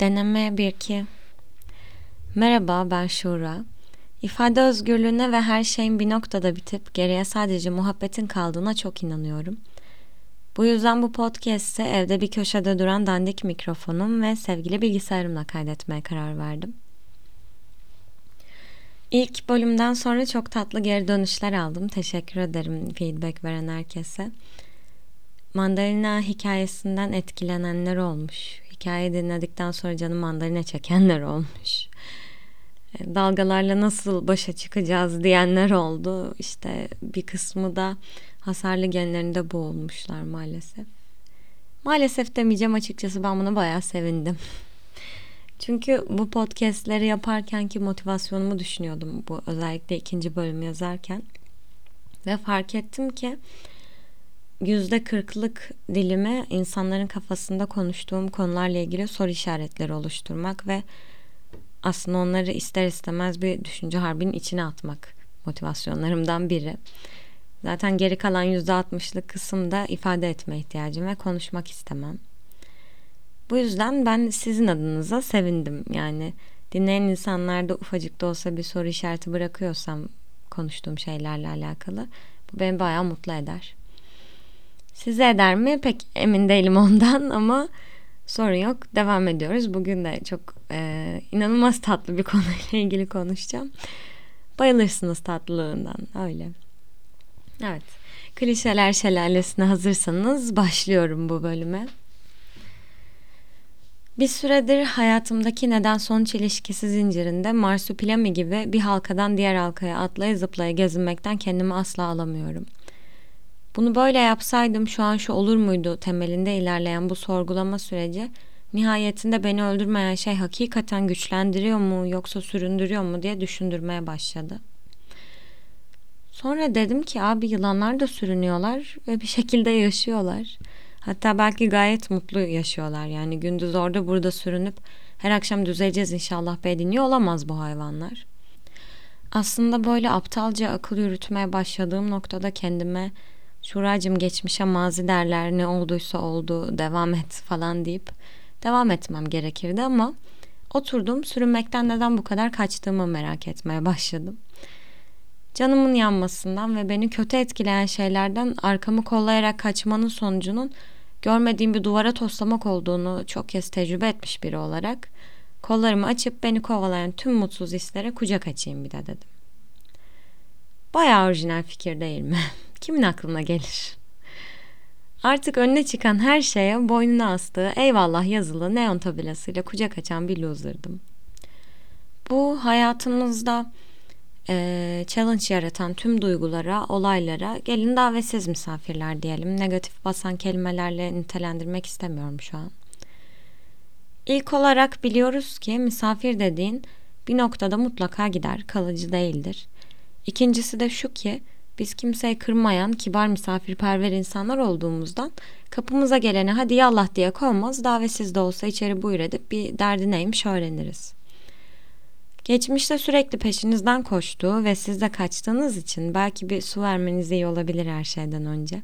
Deneme 1-2 Merhaba ben Şura. İfade özgürlüğüne ve her şeyin bir noktada bitip geriye sadece muhabbetin kaldığına çok inanıyorum. Bu yüzden bu podcast'i evde bir köşede duran dandik mikrofonum ve sevgili bilgisayarımla kaydetmeye karar verdim. İlk bölümden sonra çok tatlı geri dönüşler aldım. Teşekkür ederim feedback veren herkese. Mandalina hikayesinden etkilenenler olmuş. Hikaye dinledikten sonra canım mandalina çekenler olmuş. E, dalgalarla nasıl başa çıkacağız diyenler oldu. İşte bir kısmı da hasarlı genlerinde boğulmuşlar maalesef. Maalesef demeyeceğim açıkçası ben buna bayağı sevindim. Çünkü bu podcastleri yaparken ki motivasyonumu düşünüyordum bu özellikle ikinci bölümü yazarken. Ve fark ettim ki yüzde kırklık dilime insanların kafasında konuştuğum konularla ilgili soru işaretleri oluşturmak ve aslında onları ister istemez bir düşünce harbinin içine atmak motivasyonlarımdan biri. Zaten geri kalan yüzde altmışlık kısımda ifade etme ihtiyacım ve konuşmak istemem. Bu yüzden ben sizin adınıza sevindim. Yani dinleyen insanlarda ufacık da olsa bir soru işareti bırakıyorsam konuştuğum şeylerle alakalı bu beni bayağı mutlu eder. Size eder mi? Pek emin değilim ondan ama sorun yok. Devam ediyoruz. Bugün de çok e, inanılmaz tatlı bir konuyla ilgili konuşacağım. Bayılırsınız tatlılığından. Öyle. Evet. Klişeler şelalesine hazırsanız başlıyorum bu bölüme. Bir süredir hayatımdaki neden sonuç ilişkisi zincirinde marsupilami gibi bir halkadan diğer halkaya atlaya zıplaya gezinmekten kendimi asla alamıyorum. Bunu böyle yapsaydım şu an şu olur muydu temelinde ilerleyen bu sorgulama süreci nihayetinde beni öldürmeyen şey hakikaten güçlendiriyor mu yoksa süründürüyor mu diye düşündürmeye başladı. Sonra dedim ki abi yılanlar da sürünüyorlar ve bir şekilde yaşıyorlar. Hatta belki gayet mutlu yaşıyorlar. Yani gündüz orada burada sürünüp her akşam düzeleceğiz inşallah be dinliyor olamaz bu hayvanlar. Aslında böyle aptalca akıl yürütmeye başladığım noktada kendime Şuracım geçmişe mazi derler ne olduysa oldu devam et falan deyip devam etmem gerekirdi ama oturdum sürünmekten neden bu kadar kaçtığımı merak etmeye başladım. Canımın yanmasından ve beni kötü etkileyen şeylerden arkamı kollayarak kaçmanın sonucunun görmediğim bir duvara toslamak olduğunu çok kez tecrübe etmiş biri olarak kollarımı açıp beni kovalayan tüm mutsuz hislere kucak açayım bir de dedim. Bayağı orijinal fikir değil mi? Kimin aklına gelir? Artık önüne çıkan her şeye boynuna astığı eyvallah yazılı neon tabelasıyla kucak açan bir loser'dım. Bu hayatımızda e, challenge yaratan tüm duygulara, olaylara gelin davetsiz misafirler diyelim. Negatif basan kelimelerle nitelendirmek istemiyorum şu an. İlk olarak biliyoruz ki misafir dediğin bir noktada mutlaka gider, kalıcı değildir. İkincisi de şu ki biz kimseyi kırmayan, kibar misafirperver insanlar olduğumuzdan kapımıza gelene hadi yallah diye kovmaz, davetsiz de olsa içeri buyur edip bir derdi neymiş öğreniriz. Geçmişte sürekli peşinizden koştuğu ve siz de kaçtığınız için belki bir su vermeniz iyi olabilir her şeyden önce.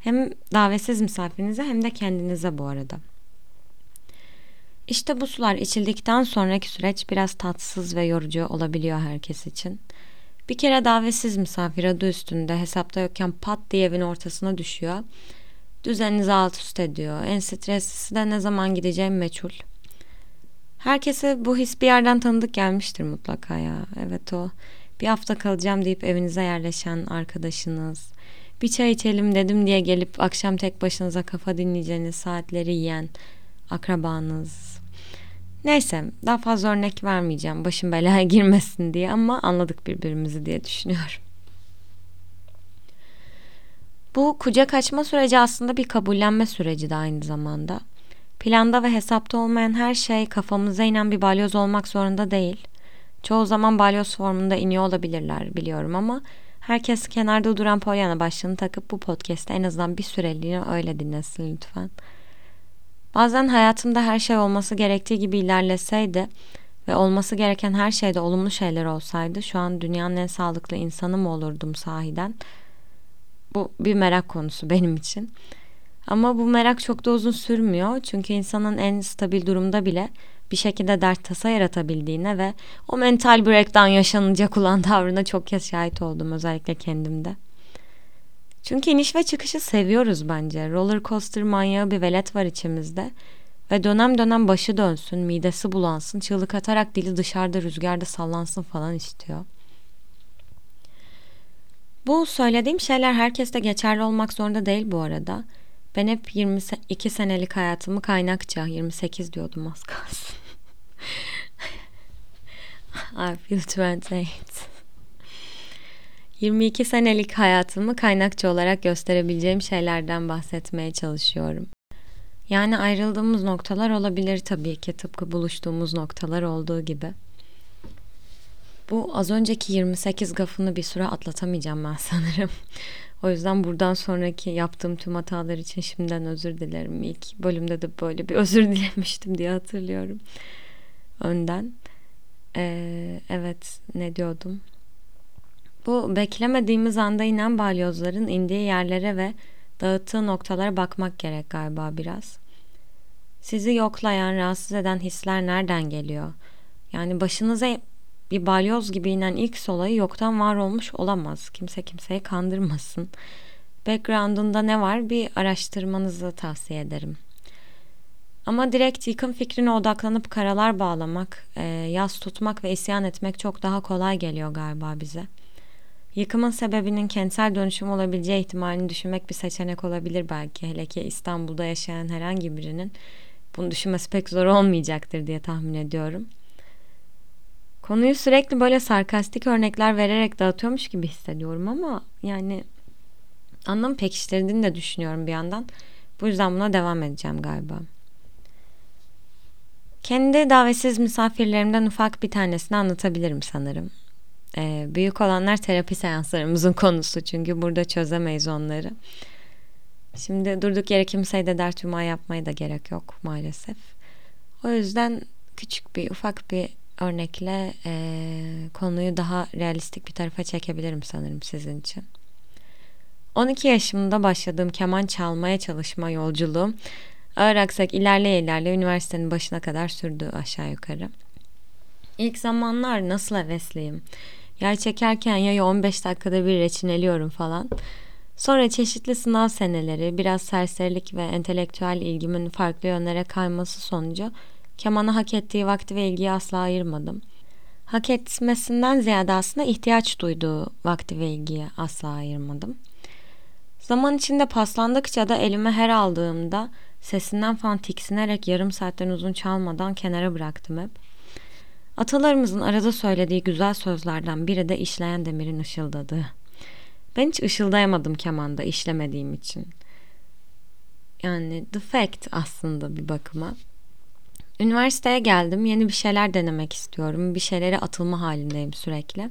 Hem davetsiz misafirinize hem de kendinize bu arada. İşte bu sular içildikten sonraki süreç biraz tatsız ve yorucu olabiliyor herkes için. Bir kere davetsiz misafir adı üstünde hesapta yokken pat diye evin ortasına düşüyor. Düzeninizi alt üst ediyor. En streslisi de ne zaman gideceğim meçhul. Herkese bu his bir yerden tanıdık gelmiştir mutlaka ya. Evet o bir hafta kalacağım deyip evinize yerleşen arkadaşınız. Bir çay içelim dedim diye gelip akşam tek başınıza kafa dinleyeceğiniz saatleri yiyen akrabanız. Neyse daha fazla örnek vermeyeceğim başım belaya girmesin diye ama anladık birbirimizi diye düşünüyorum. Bu kucak açma süreci aslında bir kabullenme süreci de aynı zamanda. Planda ve hesapta olmayan her şey kafamıza inen bir balyoz olmak zorunda değil. Çoğu zaman balyoz formunda iniyor olabilirler biliyorum ama herkes kenarda duran Pollyanna başlığını takıp bu podcast'te en azından bir süreliğine öyle dinlesin lütfen. Bazen hayatımda her şey olması gerektiği gibi ilerleseydi ve olması gereken her şeyde olumlu şeyler olsaydı şu an dünyanın en sağlıklı insanı mı olurdum sahiden? Bu bir merak konusu benim için. Ama bu merak çok da uzun sürmüyor. Çünkü insanın en stabil durumda bile bir şekilde dert tasa yaratabildiğine ve o mental breakdown yaşanacak olan tavrına çok kez şahit oldum özellikle kendimde. Çünkü iniş ve çıkışı seviyoruz bence. Roller coaster manyağı bir velet var içimizde. Ve dönem dönem başı dönsün, midesi bulansın, çığlık atarak dili dışarıda rüzgarda sallansın falan istiyor. Bu söylediğim şeyler herkeste geçerli olmak zorunda değil bu arada. Ben hep 22 senelik hayatımı kaynakça, 28 diyordum az kalsın. I feel 28. 22 senelik hayatımı kaynakça olarak gösterebileceğim şeylerden bahsetmeye çalışıyorum. Yani ayrıldığımız noktalar olabilir tabii ki tıpkı buluştuğumuz noktalar olduğu gibi. Bu az önceki 28 gafını bir süre atlatamayacağım ben sanırım. o yüzden buradan sonraki yaptığım tüm hatalar için şimdiden özür dilerim. İlk bölümde de böyle bir özür dilemiştim diye hatırlıyorum. Önden. Ee, evet ne diyordum? Bu beklemediğimiz anda inen balyozların indiği yerlere ve dağıttığı noktalara bakmak gerek galiba biraz. Sizi yoklayan, rahatsız eden hisler nereden geliyor? Yani başınıza bir balyoz gibi inen ilk olayı yoktan var olmuş olamaz. Kimse kimseyi kandırmasın. Background'unda ne var bir araştırmanızı tavsiye ederim. Ama direkt yıkım fikrine odaklanıp karalar bağlamak, e, yaz tutmak ve isyan etmek çok daha kolay geliyor galiba bize. Yıkımın sebebinin kentsel dönüşüm olabileceği ihtimalini düşünmek bir seçenek olabilir belki. Hele ki İstanbul'da yaşayan herhangi birinin bunu düşünmesi pek zor olmayacaktır diye tahmin ediyorum. Konuyu sürekli böyle sarkastik örnekler vererek dağıtıyormuş gibi hissediyorum ama yani anlamı pekiştirdiğini de düşünüyorum bir yandan. Bu yüzden buna devam edeceğim galiba. Kendi davetsiz misafirlerimden ufak bir tanesini anlatabilirim sanırım. Ee, büyük olanlar terapi seanslarımızın konusu çünkü burada çözemeyiz onları. Şimdi durduk yere kimseye de dert yumağı yapmaya da gerek yok maalesef. O yüzden küçük bir ufak bir örnekle e, konuyu daha realistik bir tarafa çekebilirim sanırım sizin için. 12 yaşımda başladığım keman çalmaya çalışma yolculuğum ağır aksak ilerleye ilerle üniversitenin başına kadar sürdü aşağı yukarı. İlk zamanlar nasıl hevesliyim. Yer çekerken ya 15 dakikada bir reçineliyorum falan. Sonra çeşitli sınav seneleri, biraz serserilik ve entelektüel ilgimin farklı yönlere kayması sonucu kemana hak ettiği vakti ve ilgiyi asla ayırmadım. Hak etmesinden ziyade aslında ihtiyaç duyduğu vakti ve ilgiyi asla ayırmadım. Zaman içinde paslandıkça da elime her aldığımda sesinden falan tiksinerek yarım saatten uzun çalmadan kenara bıraktım hep. Atalarımızın arada söylediği güzel sözlerden biri de işleyen demirin ışıldadığı. Ben hiç ışıldayamadım kemanda işlemediğim için. Yani the fact aslında bir bakıma. Üniversiteye geldim. Yeni bir şeyler denemek istiyorum. Bir şeylere atılma halindeyim sürekli.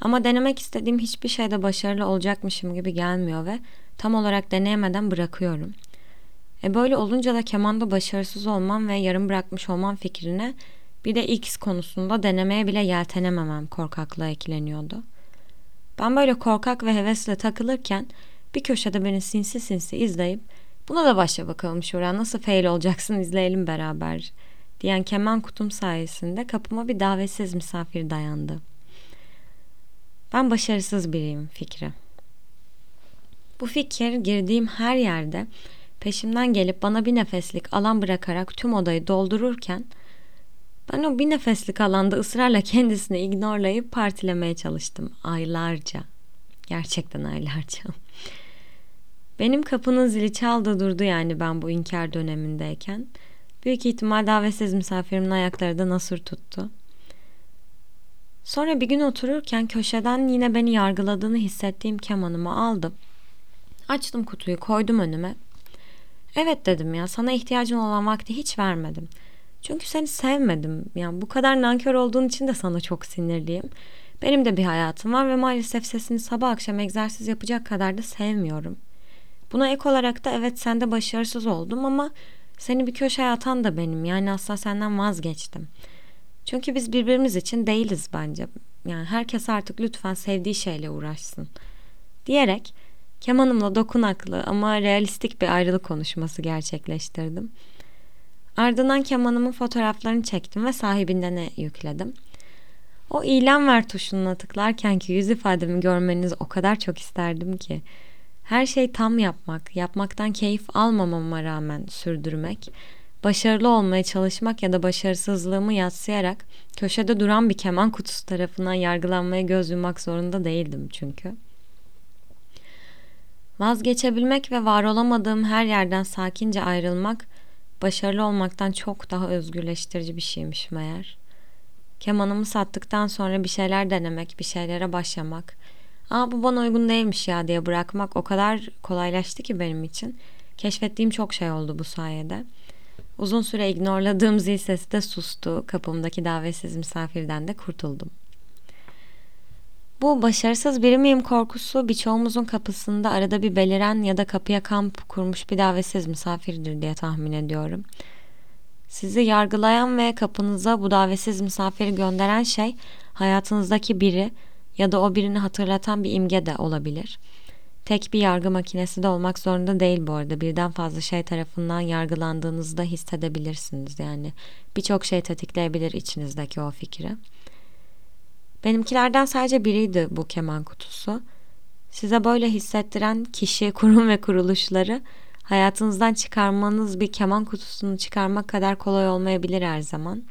Ama denemek istediğim hiçbir şeyde başarılı olacakmışım gibi gelmiyor ve tam olarak deneyemeden bırakıyorum. E böyle olunca da kemanda başarısız olmam ve yarım bırakmış olmam fikrine bir de X konusunda denemeye bile yeltenememem korkaklığa ekleniyordu. Ben böyle korkak ve hevesle takılırken bir köşede beni sinsi sinsi izleyip buna da başla bakalım şuraya nasıl fail olacaksın izleyelim beraber diyen keman kutum sayesinde kapıma bir davetsiz misafir dayandı. Ben başarısız biriyim fikri. Bu fikir girdiğim her yerde peşimden gelip bana bir nefeslik alan bırakarak tüm odayı doldururken ben o bir nefeslik alanda ısrarla kendisini ignorlayıp partilemeye çalıştım aylarca. Gerçekten aylarca. Benim kapının zili çaldı durdu yani ben bu inkar dönemindeyken. Büyük ihtimal davetsiz misafirimin ayakları da nasır tuttu. Sonra bir gün otururken köşeden yine beni yargıladığını hissettiğim kemanımı aldım. Açtım kutuyu koydum önüme. Evet dedim ya sana ihtiyacın olan vakti hiç vermedim.'' Çünkü seni sevmedim. Yani bu kadar nankör olduğun için de sana çok sinirliyim. Benim de bir hayatım var ve maalesef sesini sabah akşam egzersiz yapacak kadar da sevmiyorum. Buna ek olarak da evet sende başarısız oldum ama seni bir köşeye atan da benim. Yani asla senden vazgeçtim. Çünkü biz birbirimiz için değiliz bence. Yani herkes artık lütfen sevdiği şeyle uğraşsın. Diyerek Kemanımla dokunaklı ama realistik bir ayrılık konuşması gerçekleştirdim. Ardından kemanımın fotoğraflarını çektim ve sahibinden yükledim. O ilan ver tuşuna tıklarken ki yüz ifademi görmenizi o kadar çok isterdim ki. Her şey tam yapmak, yapmaktan keyif almamama rağmen sürdürmek, başarılı olmaya çalışmak ya da başarısızlığımı yatsıyarak köşede duran bir keman kutusu tarafından yargılanmaya göz yummak zorunda değildim çünkü. Vazgeçebilmek ve var olamadığım her yerden sakince ayrılmak başarılı olmaktan çok daha özgürleştirici bir şeymiş meğer. Kemanımı sattıktan sonra bir şeyler denemek, bir şeylere başlamak. Aa bu bana uygun değilmiş ya diye bırakmak o kadar kolaylaştı ki benim için. Keşfettiğim çok şey oldu bu sayede. Uzun süre ignorladığım zil sesi de sustu. Kapımdaki davetsiz misafirden de kurtuldum. Bu başarısız biri miyim korkusu birçoğumuzun kapısında arada bir beliren ya da kapıya kamp kurmuş bir davetsiz misafirdir diye tahmin ediyorum. Sizi yargılayan ve kapınıza bu davetsiz misafiri gönderen şey hayatınızdaki biri ya da o birini hatırlatan bir imge de olabilir. Tek bir yargı makinesi de olmak zorunda değil bu arada. Birden fazla şey tarafından yargılandığınızı da hissedebilirsiniz. Yani birçok şey tetikleyebilir içinizdeki o fikri. Benimkilerden sadece biriydi bu keman kutusu. Size böyle hissettiren kişi, kurum ve kuruluşları hayatınızdan çıkarmanız bir keman kutusunu çıkarmak kadar kolay olmayabilir her zaman.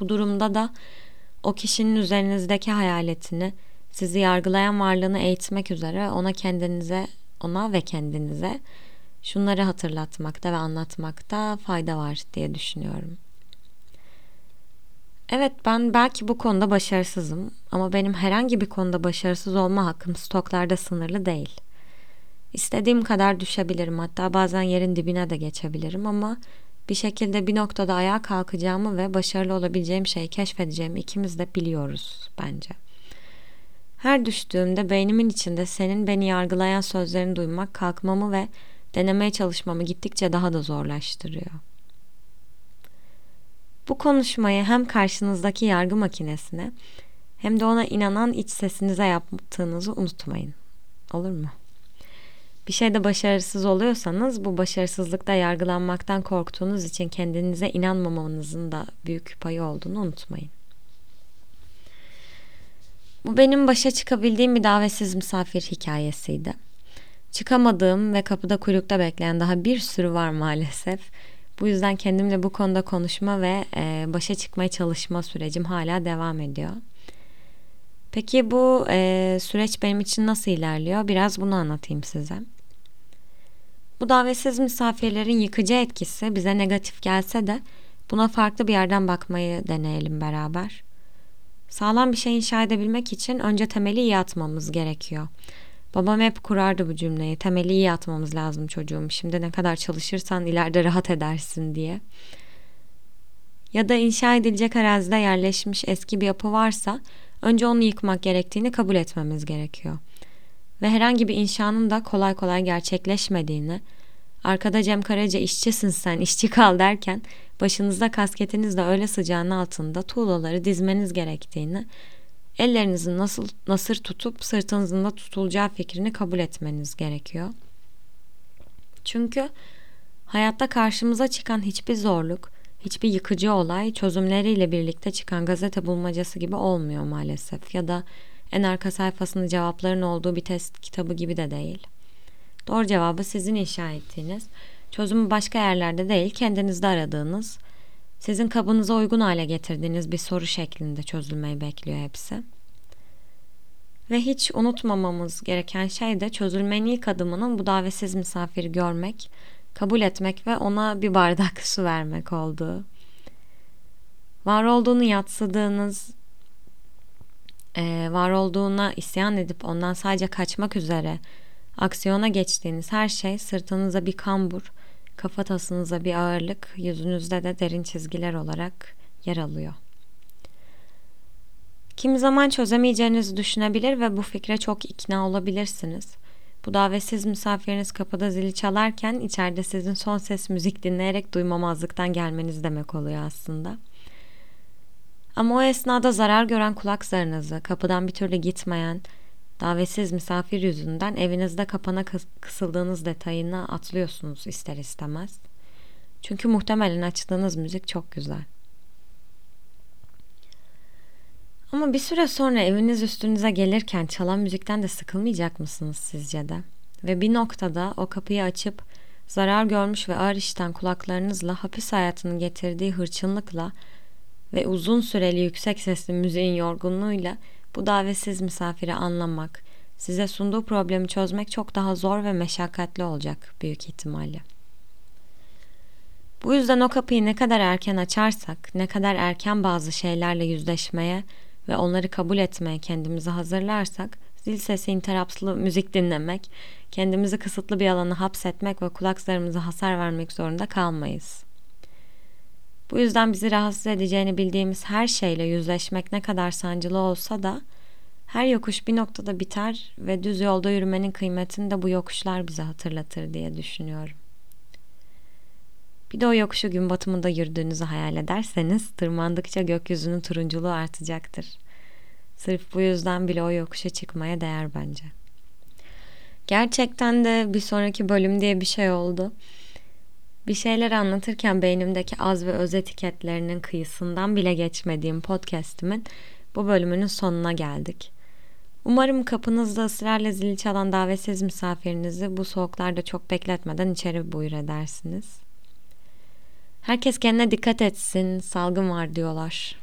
Bu durumda da o kişinin üzerinizdeki hayaletini, sizi yargılayan varlığını eğitmek üzere ona kendinize, ona ve kendinize şunları hatırlatmakta ve anlatmakta fayda var diye düşünüyorum. Evet ben belki bu konuda başarısızım ama benim herhangi bir konuda başarısız olma hakkım stoklarda sınırlı değil. İstediğim kadar düşebilirim hatta bazen yerin dibine de geçebilirim ama bir şekilde bir noktada ayağa kalkacağımı ve başarılı olabileceğim şeyi keşfedeceğimi ikimiz de biliyoruz bence. Her düştüğümde beynimin içinde senin beni yargılayan sözlerini duymak kalkmamı ve denemeye çalışmamı gittikçe daha da zorlaştırıyor. Bu konuşmayı hem karşınızdaki yargı makinesine hem de ona inanan iç sesinize yaptığınızı unutmayın. Olur mu? Bir şeyde başarısız oluyorsanız bu başarısızlıkta yargılanmaktan korktuğunuz için kendinize inanmamanızın da büyük payı olduğunu unutmayın. Bu benim başa çıkabildiğim bir davetsiz misafir hikayesiydi. Çıkamadığım ve kapıda kuyrukta bekleyen daha bir sürü var maalesef. Bu yüzden kendimle bu konuda konuşma ve e, başa çıkmaya çalışma sürecim hala devam ediyor. Peki bu e, süreç benim için nasıl ilerliyor? Biraz bunu anlatayım size. Bu davetsiz misafirlerin yıkıcı etkisi bize negatif gelse de buna farklı bir yerden bakmayı deneyelim beraber. Sağlam bir şey inşa edebilmek için önce temeli iyi atmamız gerekiyor. Babam hep kurardı bu cümleyi. Temeli iyi atmamız lazım çocuğum. Şimdi ne kadar çalışırsan ileride rahat edersin diye. Ya da inşa edilecek arazide yerleşmiş eski bir yapı varsa önce onu yıkmak gerektiğini kabul etmemiz gerekiyor. Ve herhangi bir inşanın da kolay kolay gerçekleşmediğini, arkada Cem Karaca işçisin sen işçi kal derken başınızda kasketinizle öyle sıcağın altında tuğlaları dizmeniz gerektiğini ellerinizin nasıl nasır tutup sırtınızın da tutulacağı fikrini kabul etmeniz gerekiyor. Çünkü hayatta karşımıza çıkan hiçbir zorluk, hiçbir yıkıcı olay çözümleriyle birlikte çıkan gazete bulmacası gibi olmuyor maalesef ya da en arka sayfasında cevapların olduğu bir test kitabı gibi de değil. Doğru cevabı sizin inşa ettiğiniz, çözümü başka yerlerde değil kendinizde aradığınız, sizin kabınıza uygun hale getirdiğiniz bir soru şeklinde çözülmeyi bekliyor hepsi. Ve hiç unutmamamız gereken şey de çözülmenin ilk adımının bu davetsiz misafiri görmek, kabul etmek ve ona bir bardak su vermek olduğu. Var olduğunu yatsıdığınız, e, var olduğuna isyan edip ondan sadece kaçmak üzere aksiyona geçtiğiniz her şey sırtınıza bir kambur, kafatasınıza bir ağırlık, yüzünüzde de derin çizgiler olarak yer alıyor. Kimi zaman çözemeyeceğinizi düşünebilir ve bu fikre çok ikna olabilirsiniz. Bu davetsiz misafiriniz kapıda zili çalarken içeride sizin son ses müzik dinleyerek duymamazlıktan gelmeniz demek oluyor aslında. Ama o esnada zarar gören kulak zarınızı, kapıdan bir türlü gitmeyen, davetsiz misafir yüzünden evinizde kapana kısıldığınız detayını atlıyorsunuz ister istemez. Çünkü muhtemelen açtığınız müzik çok güzel. Ama bir süre sonra eviniz üstünüze gelirken çalan müzikten de sıkılmayacak mısınız sizce de? Ve bir noktada o kapıyı açıp zarar görmüş ve ağır işten kulaklarınızla hapis hayatının getirdiği hırçınlıkla ve uzun süreli yüksek sesli müziğin yorgunluğuyla bu davetsiz misafiri anlamak, size sunduğu problemi çözmek çok daha zor ve meşakkatli olacak büyük ihtimalle. Bu yüzden o kapıyı ne kadar erken açarsak, ne kadar erken bazı şeylerle yüzleşmeye ve onları kabul etmeye kendimizi hazırlarsak, zil sesi interapslı müzik dinlemek, kendimizi kısıtlı bir alana hapsetmek ve kulaklarımıza hasar vermek zorunda kalmayız. Bu yüzden bizi rahatsız edeceğini bildiğimiz her şeyle yüzleşmek ne kadar sancılı olsa da her yokuş bir noktada biter ve düz yolda yürümenin kıymetini de bu yokuşlar bize hatırlatır diye düşünüyorum. Bir de o yokuşu gün batımında yürüdüğünüzü hayal ederseniz tırmandıkça gökyüzünün turunculuğu artacaktır. Sırf bu yüzden bile o yokuşa çıkmaya değer bence. Gerçekten de bir sonraki bölüm diye bir şey oldu. Bir şeyler anlatırken beynimdeki az ve öz etiketlerinin kıyısından bile geçmediğim podcast'imin bu bölümünün sonuna geldik. Umarım kapınızda ısrarla zili çalan davetsiz misafirinizi bu soğuklarda çok bekletmeden içeri buyur edersiniz. Herkes kendine dikkat etsin, salgın var diyorlar.